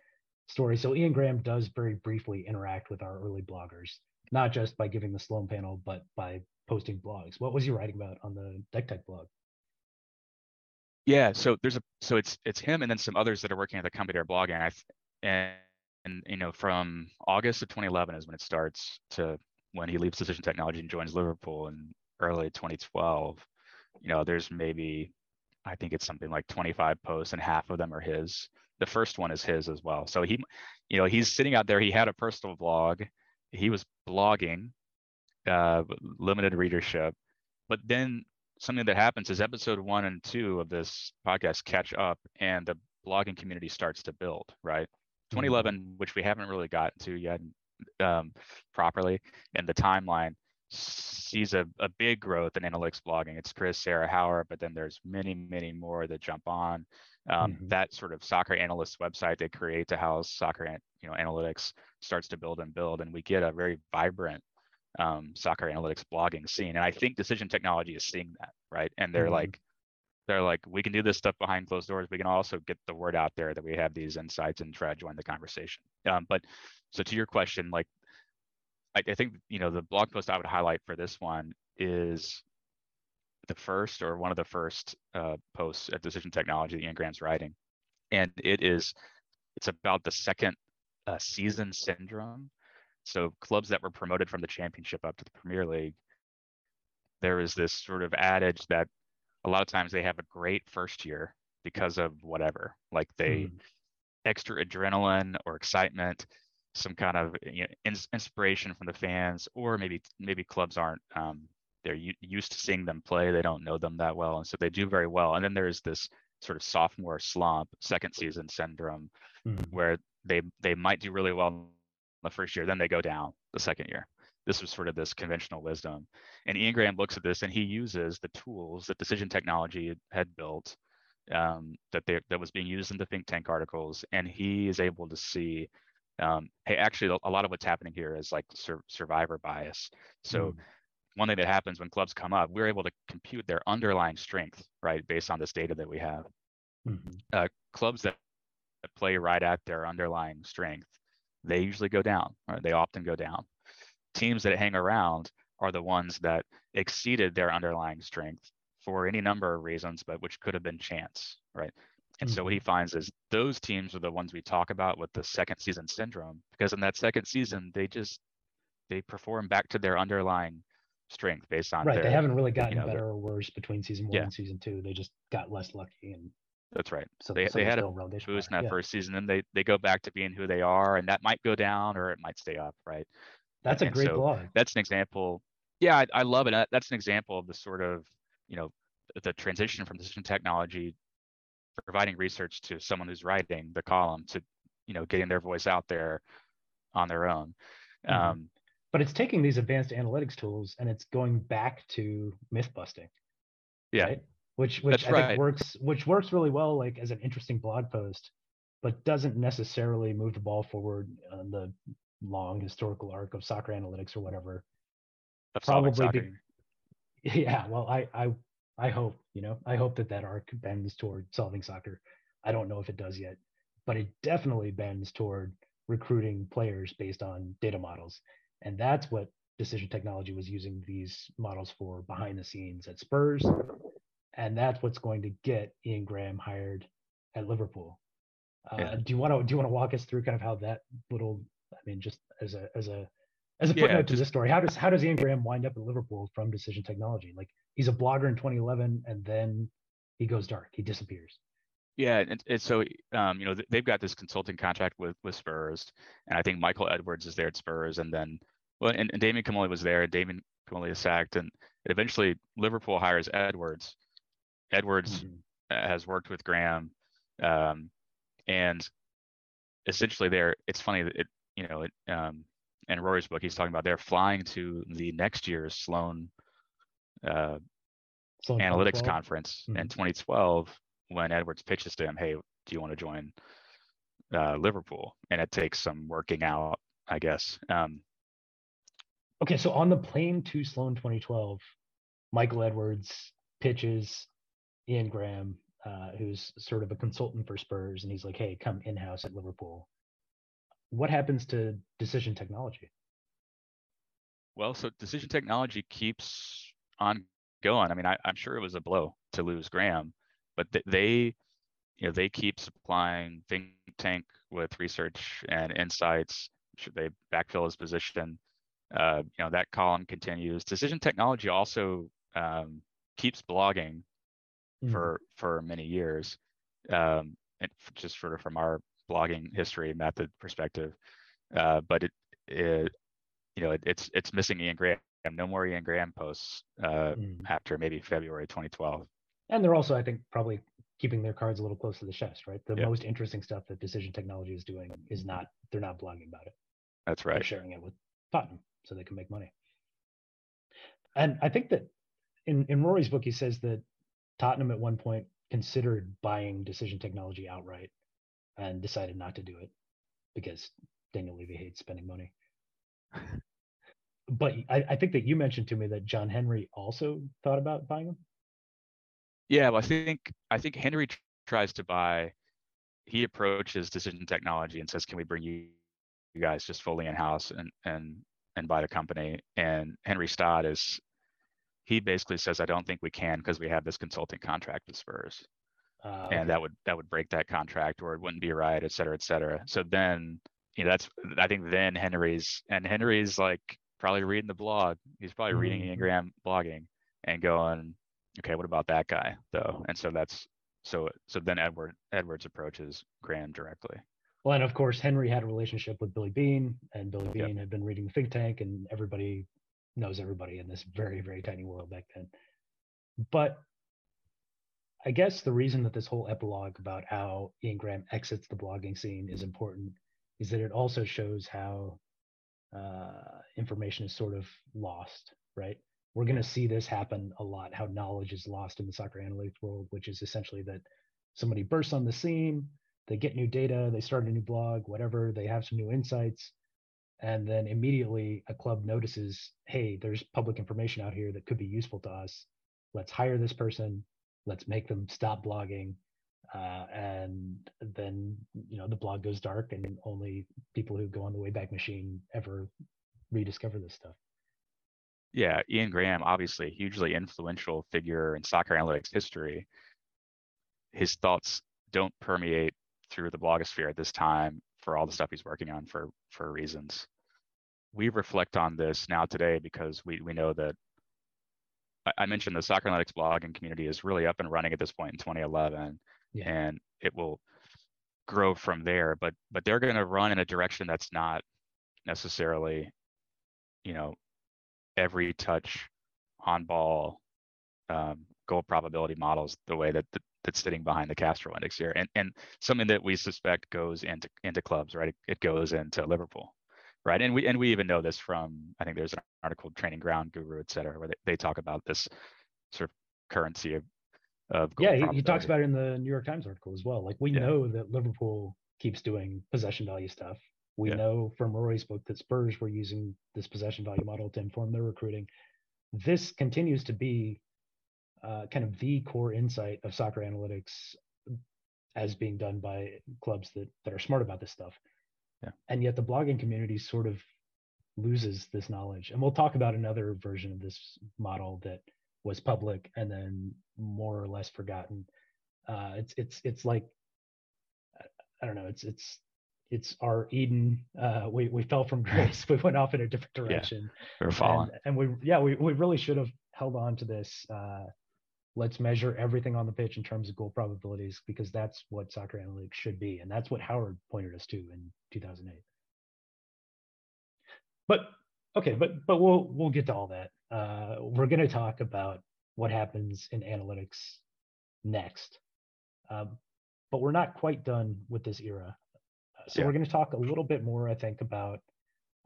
story. So Ian Graham does very briefly interact with our early bloggers, not just by giving the Sloan panel, but by posting blogs. What was he writing about on the Dectech blog? Yeah, so there's a so it's it's him and then some others that are working at the company that are blogging. I and and you know from August of 2011 is when it starts to when he leaves Decision Technology and joins Liverpool in early 2012. You know, there's maybe I think it's something like 25 posts and half of them are his. The first one is his as well. So he, you know, he's sitting out there. He had a personal blog. He was blogging, uh, limited readership, but then something that happens is episode one and two of this podcast catch up and the blogging community starts to build, right? 2011, mm-hmm. which we haven't really gotten to yet um, properly, and the timeline sees a, a big growth in analytics blogging. It's Chris, Sarah, Howard, but then there's many, many more that jump on. Um, mm-hmm. That sort of soccer analyst website they create to house soccer, you know, analytics starts to build and build, and we get a very vibrant um, soccer analytics blogging scene. And I think decision technology is seeing that, right? And they're mm-hmm. like, they're like, we can do this stuff behind closed doors. We can also get the word out there that we have these insights and try to join the conversation. Um, but so to your question, like, I, I think you know the blog post I would highlight for this one is the first or one of the first uh, posts at Decision Technology that Ian Graham's writing, and it is it's about the second uh, season syndrome. So clubs that were promoted from the championship up to the Premier League, there is this sort of adage that a lot of times they have a great first year because of whatever, like they mm. extra adrenaline or excitement, some kind of you know, in, inspiration from the fans, or maybe maybe clubs aren't um, they're u- used to seeing them play. They don't know them that well, and so they do very well. And then there's this sort of sophomore slump, second season syndrome, Mhm. where they they might do really well the first year, then they go down the second year. This was sort of this conventional wisdom. And Ian Graham looks at this and he uses the tools that decision technology had built um, that they, that was being used in the Fink Tank articles, and he is able to see, um, hey, actually, a lot of what's happening here is like sur- survivor bias. So Mm. one thing that happens when clubs come up, we're able to compute their underlying strength, right, based on this data that we have. Mhm. Uh, clubs that, that play right at their underlying strength, they usually go down, they often go down. Teams that hang around are the ones that exceeded their underlying strength for any number of reasons, but which could have been chance, right? And so what he finds is those teams are the ones we talk about with the second season syndrome, because in that second season, they just they perform back to their underlying strength based on Right. their They haven't really gotten know, their- better or worse between season one Yeah. and season two. They just got less lucky and that's right. so They so they had a boost in that Yeah. first season, and they they go back to being who they are, and that might go down or it might stay up, right? That's a great so blog. That's an example. Yeah, I, I love it. That's an example of the sort of you know the transition from decision technology providing research to someone who's writing the column to you know getting their voice out there on their own Mhm. um But it's taking these advanced analytics tools and it's going back to myth busting. yeah Right? Which which That's I think works which works really well like as an interesting blog post, but doesn't necessarily move the ball forward on the long historical arc of soccer analytics or whatever. of probably be- Yeah, well, I I I hope you know I hope that that arc bends toward solving soccer. I don't know if it does yet, but it definitely bends toward recruiting players based on data models, and that's what decision technology was using these models for behind the scenes at Spurs, and that's what's going to get Ian Graham hired at Liverpool. Uh, Yeah. Do you want to do you want to walk us through kind of how that little I mean just as a as a as a Yeah, footnote to this story, how does how does Ian Graham wind up at Liverpool from Decision Technology? Like he's a blogger in 2011, and then he goes dark. He disappears. yeah and, and so um you know they've got this consulting contract with with spurs and i think michael edwards is there at spurs and then well and, and damien Comolli was there and damien Comolli is sacked and eventually liverpool hires edwards edwards Mhm. uh, has worked with Graham, um, and essentially there. It's funny that it, you know, it, um, in Rory's book, he's talking about they're flying to the next year's Sloan uh, So Analytics 2012, Conference in Mhm. 2012 when Edwards pitches to him, "Hey, do you want to join uh, Liverpool?" And it takes some working out, I guess. Um, Okay, so on the plane to Sloan 2012, Michael Edwards pitches Ian Graham, uh, who's sort of a consultant for Spurs, and he's like, "Hey, come in house at Liverpool." What happens to decision technology? Well, so decision technology keeps on going. I mean, I, I'm sure it was a blow to lose Graham, but th- they, you know, they keep supplying Fink Tank with research and insights. Should they backfill his position? Uh, you know, that column continues. Decision technology also um, keeps blogging Mhm. for for many years, um, and just sort of from our blogging history method perspective. Uh, but it, it, you know, it, it's it's missing Ian Graham. No more Ian Graham posts uh, Mhm. after maybe February 2012. And they're also, I think, probably keeping their cards a little close to the chest, right? The Yeah. most interesting stuff that decision technology is doing is not they're not blogging about it. That's They're right. sharing it with Tottenham so they can make money. And I think that in, in Rory's book, he says that Tottenham at one point considered buying decision technology outright and decided not to do it because Daniel Levy hates spending money. But I, I think that you mentioned to me that John Henry also thought about buying them. Yeah, well, I think I think Henry tr- tries to buy. He approaches decision technology and says, "Can we bring you, you guys just fully in house and and and buy the company?" And Henry Stott is, he basically says, "I don't think we can because we have this consulting contract with Spurs, Uh, and okay. that would that would break that contract or it wouldn't be right, et cetera, et cetera." So then, you know, that's I think then Henry's and Henry's like probably reading the blog. He's probably reading Ian Mhm. Graham blogging and going, okay, what about that guy though? And so that's so so then Edward Edwards approaches Graham directly. Well, and of course, Henry had a relationship with Billy Beane, and Billy Yep. Beane had been reading the Fink Tank, and everybody knows everybody in this very very tiny world back then. But I guess the reason that this whole epilogue about how Ian Graham exits the blogging scene is important is that it also shows how uh, information is sort of lost, right? We're going to see this happen a lot, how knowledge is lost in the soccer analytics world, which is essentially that somebody bursts on the scene, they get new data, they start a new blog, whatever, they have some new insights, and then immediately a club notices, hey, there's public information out here that could be useful to us. Let's hire this person, let's make them stop blogging uh, and then you know the blog goes dark and only people who go on the wayback machine ever rediscover this stuff. Yeah ian graham obviously a hugely influential figure in soccer analytics history. His thoughts don't permeate through the blogosphere at this time for all the stuff he's working on for for reasons. We reflect on this now today because we we know that I mentioned the soccer analytics blogging community is really up and running at this point in 2011, yeah. and it will grow from there. But but they're going to run in a direction that's not necessarily, you know, every touch on ball um, goal probability models the way that, that that's sitting behind the Castrol index here, and and something that we suspect goes into into clubs, right? It, it goes into Liverpool right? And we and we even know this from I think there's an article Training Ground Guru, et cetera, where they, they talk about this sort of currency of yeah. He, he, talks about it in the New York Times article as well. Like we yeah. know that Liverpool keeps doing possession value stuff. We yeah. know from Rory's book that Spurs were using this possession value model to inform their recruiting. This continues to be uh, kind of the core insight of soccer analytics as being done by clubs that that are smart about this stuff. Yeah. And yet the blogging community sort of loses this knowledge. And we'll talk about another version of this model that was public and then more or less forgotten. Uh, it's it's it's like I don't know. It's it's it's our Eden. Uh, we we fell from grace. We went off in a different direction. Yeah, we are falling. And, and, we yeah we we really should have held on to this uh, let's measure everything on the pitch in terms of goal probabilities because that's what soccer analytics should be and that's what howard pointed us to in 2008 but okay but but we'll we'll get to all that uh, we're going to talk about what happens in analytics next um, but we're not quite done with this era so yeah. we're going to talk a little bit more i think about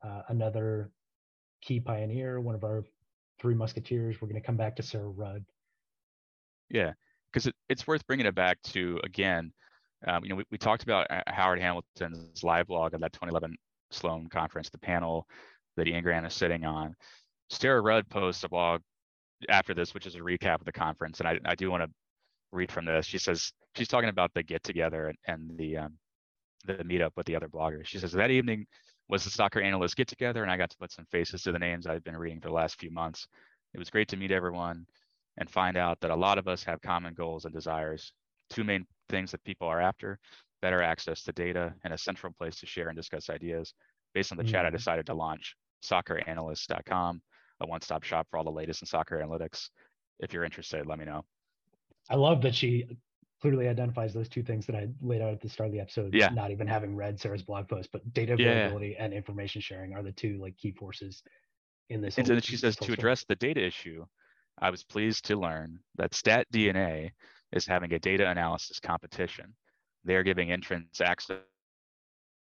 uh, another key pioneer one of our three musketeers we're going to come back to sarah rudd yeah, because it, it's worth bringing it back to again. Um, you know, we, we talked about uh, Howard Hamilton's live blog of that 2011 Sloan conference, the panel that Ian Graham is sitting on. Sarah Rudd posts a blog after this, which is a recap of the conference, and I, I do want to read from this. She says she's talking about the get together and, and the um, the meetup with the other bloggers. She says that evening was the soccer analyst get together, and I got to put some faces to the names I've been reading for the last few months. It was great to meet everyone and find out that a lot of us have common goals and desires. Two main things that people are after better access to data and a central place to share and discuss ideas. Based on the mm-hmm. chat, I mm-hmm. decided to launch socceranalyst.com, a one stop shop for all the latest in soccer analytics. If you're interested, let me know. I love that she clearly identifies those two things that I laid out at the start of the episode. Yeah. Not even having read Sarah's blog post, but data availability yeah. and information sharing are the two like key forces in this. And then she says to address the data issue, I was pleased to learn that StatDNA is having a data analysis competition. They're giving entrants access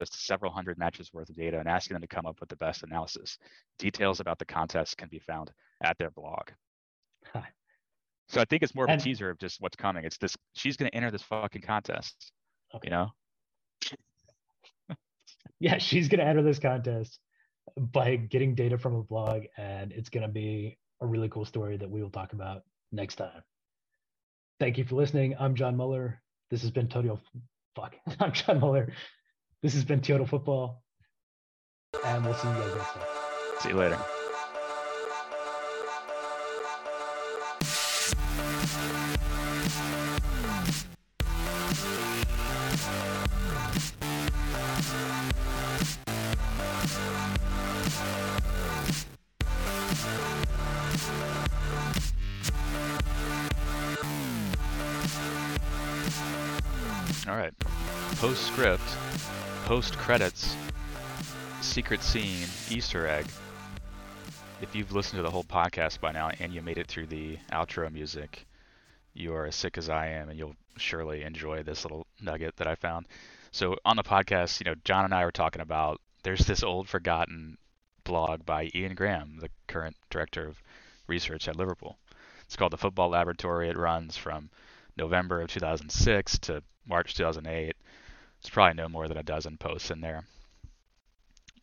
several hundred matches worth of data and asking them to come up with the best analysis. Details about the contest can be found at their blog. Huh. So I think it's more of and, a teaser of just what's coming. It's this she's gonna enter this fucking contest. Okay. You know? yeah, she's gonna enter this contest by getting data from a blog and it's gonna be a really cool story that we will talk about next time. Thank you for listening. I'm John Muller. This has been Total. Fuck. I'm John Muller. This has been Total Football. And we'll see you guys next time. See you later. Post credits, secret scene, Easter egg. if you've listened to the whole podcast by now and you made it through the outro music, you are as sick as I am, and you'll surely enjoy this little nugget that I found. So on the podcast, you know, John and I were talking about there's this old forgotten blog by Ian Graham, the current director of research at Liverpool. It's called the Football Laboratory. It runs from November of 2006 to March 2008. It's probably no more than a dozen posts in there.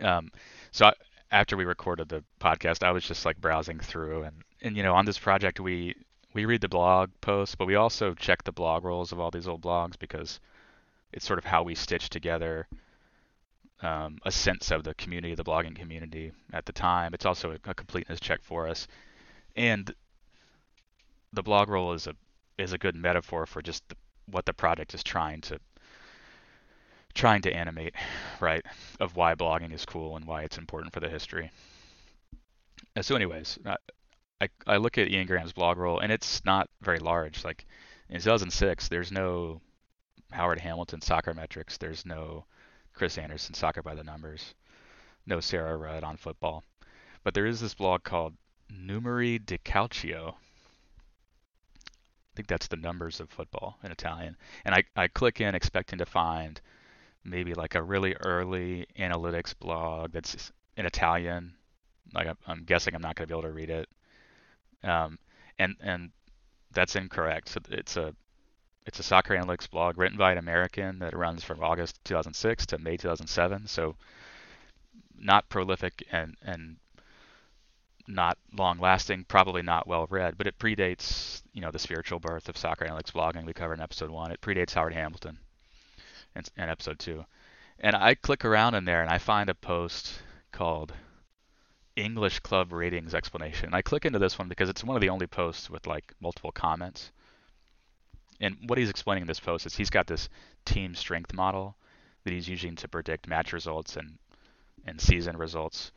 Um, so I, after we recorded the podcast, I was just like browsing through, and and you know, on this project, we we read the blog posts, but we also check the blog rolls of all these old blogs because it's sort of how we stitch together um, a sense of the community, the blogging community at the time. It's also a, a completeness check for us, and the blog roll is a is a good metaphor for just the, what the project is trying to trying to animate, right, of why blogging is cool and why it's important for the history. And so, anyways, uh, I I look at Ian Graham's blog roll and it's not very large. Like in 2006, there's no Howard Hamilton soccer metrics. There's no Chris Anderson soccer by the numbers. No Sarah Rudd on football. But there is this blog called Numeri di Calcio. I think that's the numbers of football in Italian. And I, I click in expecting to find maybe like a really early analytics blog that's in Italian. Like I'm guessing I'm not going to be able to read it. Um, and and that's incorrect. So it's a it's a soccer analytics blog written by an American that runs from August 2006 to May 2007. So not prolific and and not long lasting, probably not well read, but it predates, you know, the spiritual birth of soccer analytics blogging we covered in episode one. It predates Howard Hamilton in, episode two. And I click around in there and I find a post called English Club Ratings Explanation. And I click into this one because it's one of the only posts with like multiple comments. And what he's explaining in this post is he's got this team strength model that he's using to predict match results and and season results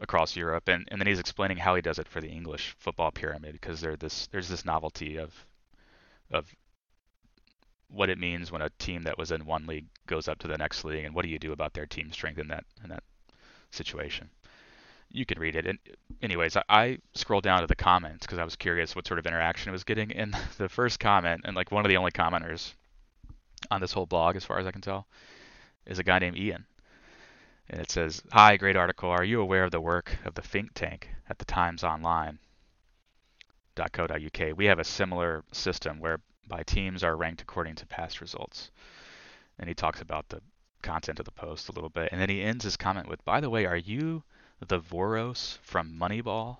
across Europe. And, and then he's explaining how he does it for the English football pyramid because there this there's this novelty of of what it means when a team that was in one league goes up to the next league and what do you do about their team strength in that in that situation you can read it. And anyways, I, I scrolled down to the comments because I was curious what sort of interaction it was getting. And the first comment, and like one of the only commenters on this whole blog, as far as I can tell, is a guy named Ian. And it says, Hi, great article. Are you aware of the work of the Fink Tank at the Times Online? .co.uk. We have a similar system whereby teams are ranked according to past results. And he talks about the content of the post a little bit. And then he ends his comment with, By the way, are you the Voros from Moneyball?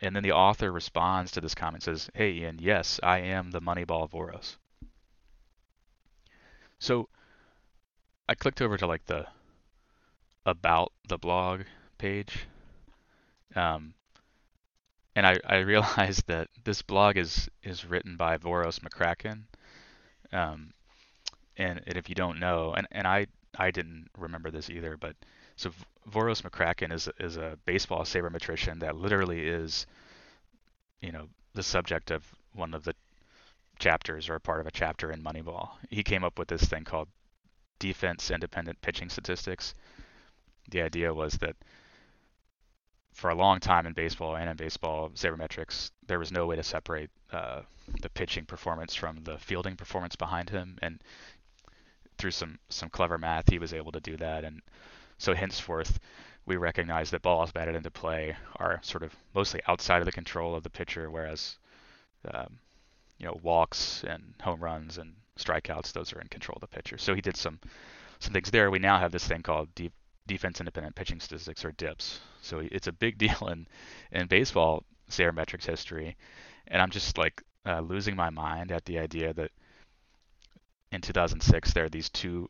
And then the author responds to this comment says, Hey Ian, yes, I am the Moneyball Voros. So I clicked over to like the about the blog page. Um, and I, I realized that this blog is is written by Voros McCracken. Um, and, and if you don't know, and, and I I didn't remember this either, but so Voros McCracken is is a baseball sabermetrician that literally is, you know, the subject of one of the chapters or part of a chapter in Moneyball. He came up with this thing called defense independent pitching statistics. The idea was that for a long time in baseball and in baseball sabermetrics, there was no way to separate uh, the pitching performance from the fielding performance behind him, and through some some clever math, he was able to do that. And so henceforth, we recognize that balls batted into play are sort of mostly outside of the control of the pitcher, whereas um, you know walks and home runs and strikeouts those are in control of the pitcher. So he did some some things there. We now have this thing called deep defense independent pitching statistics or DIPS. So it's a big deal in in baseball sabermetrics history, and I'm just like uh, losing my mind at the idea that in 2006 there are these two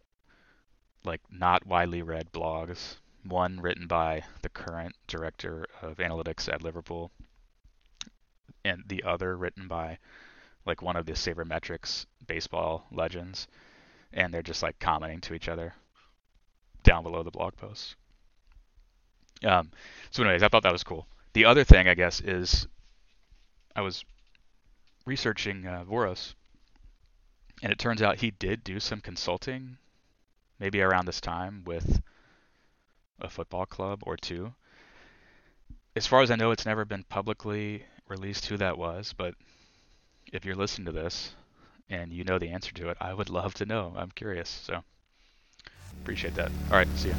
like not widely read blogs. One written by the current director of analytics at Liverpool, and the other written by like one of the sabermetrics baseball legends, and they're just like commenting to each other down below the blog posts. Um, so, anyways, I thought that was cool. The other thing, I guess, is I was researching uh, Voros, and it turns out he did do some consulting maybe around this time with a football club or two. as far as I know, it's never been publicly released who that was, but if you're listening to this and you know the answer to it, I would love to know. I'm curious. So appreciate that. All right, see you.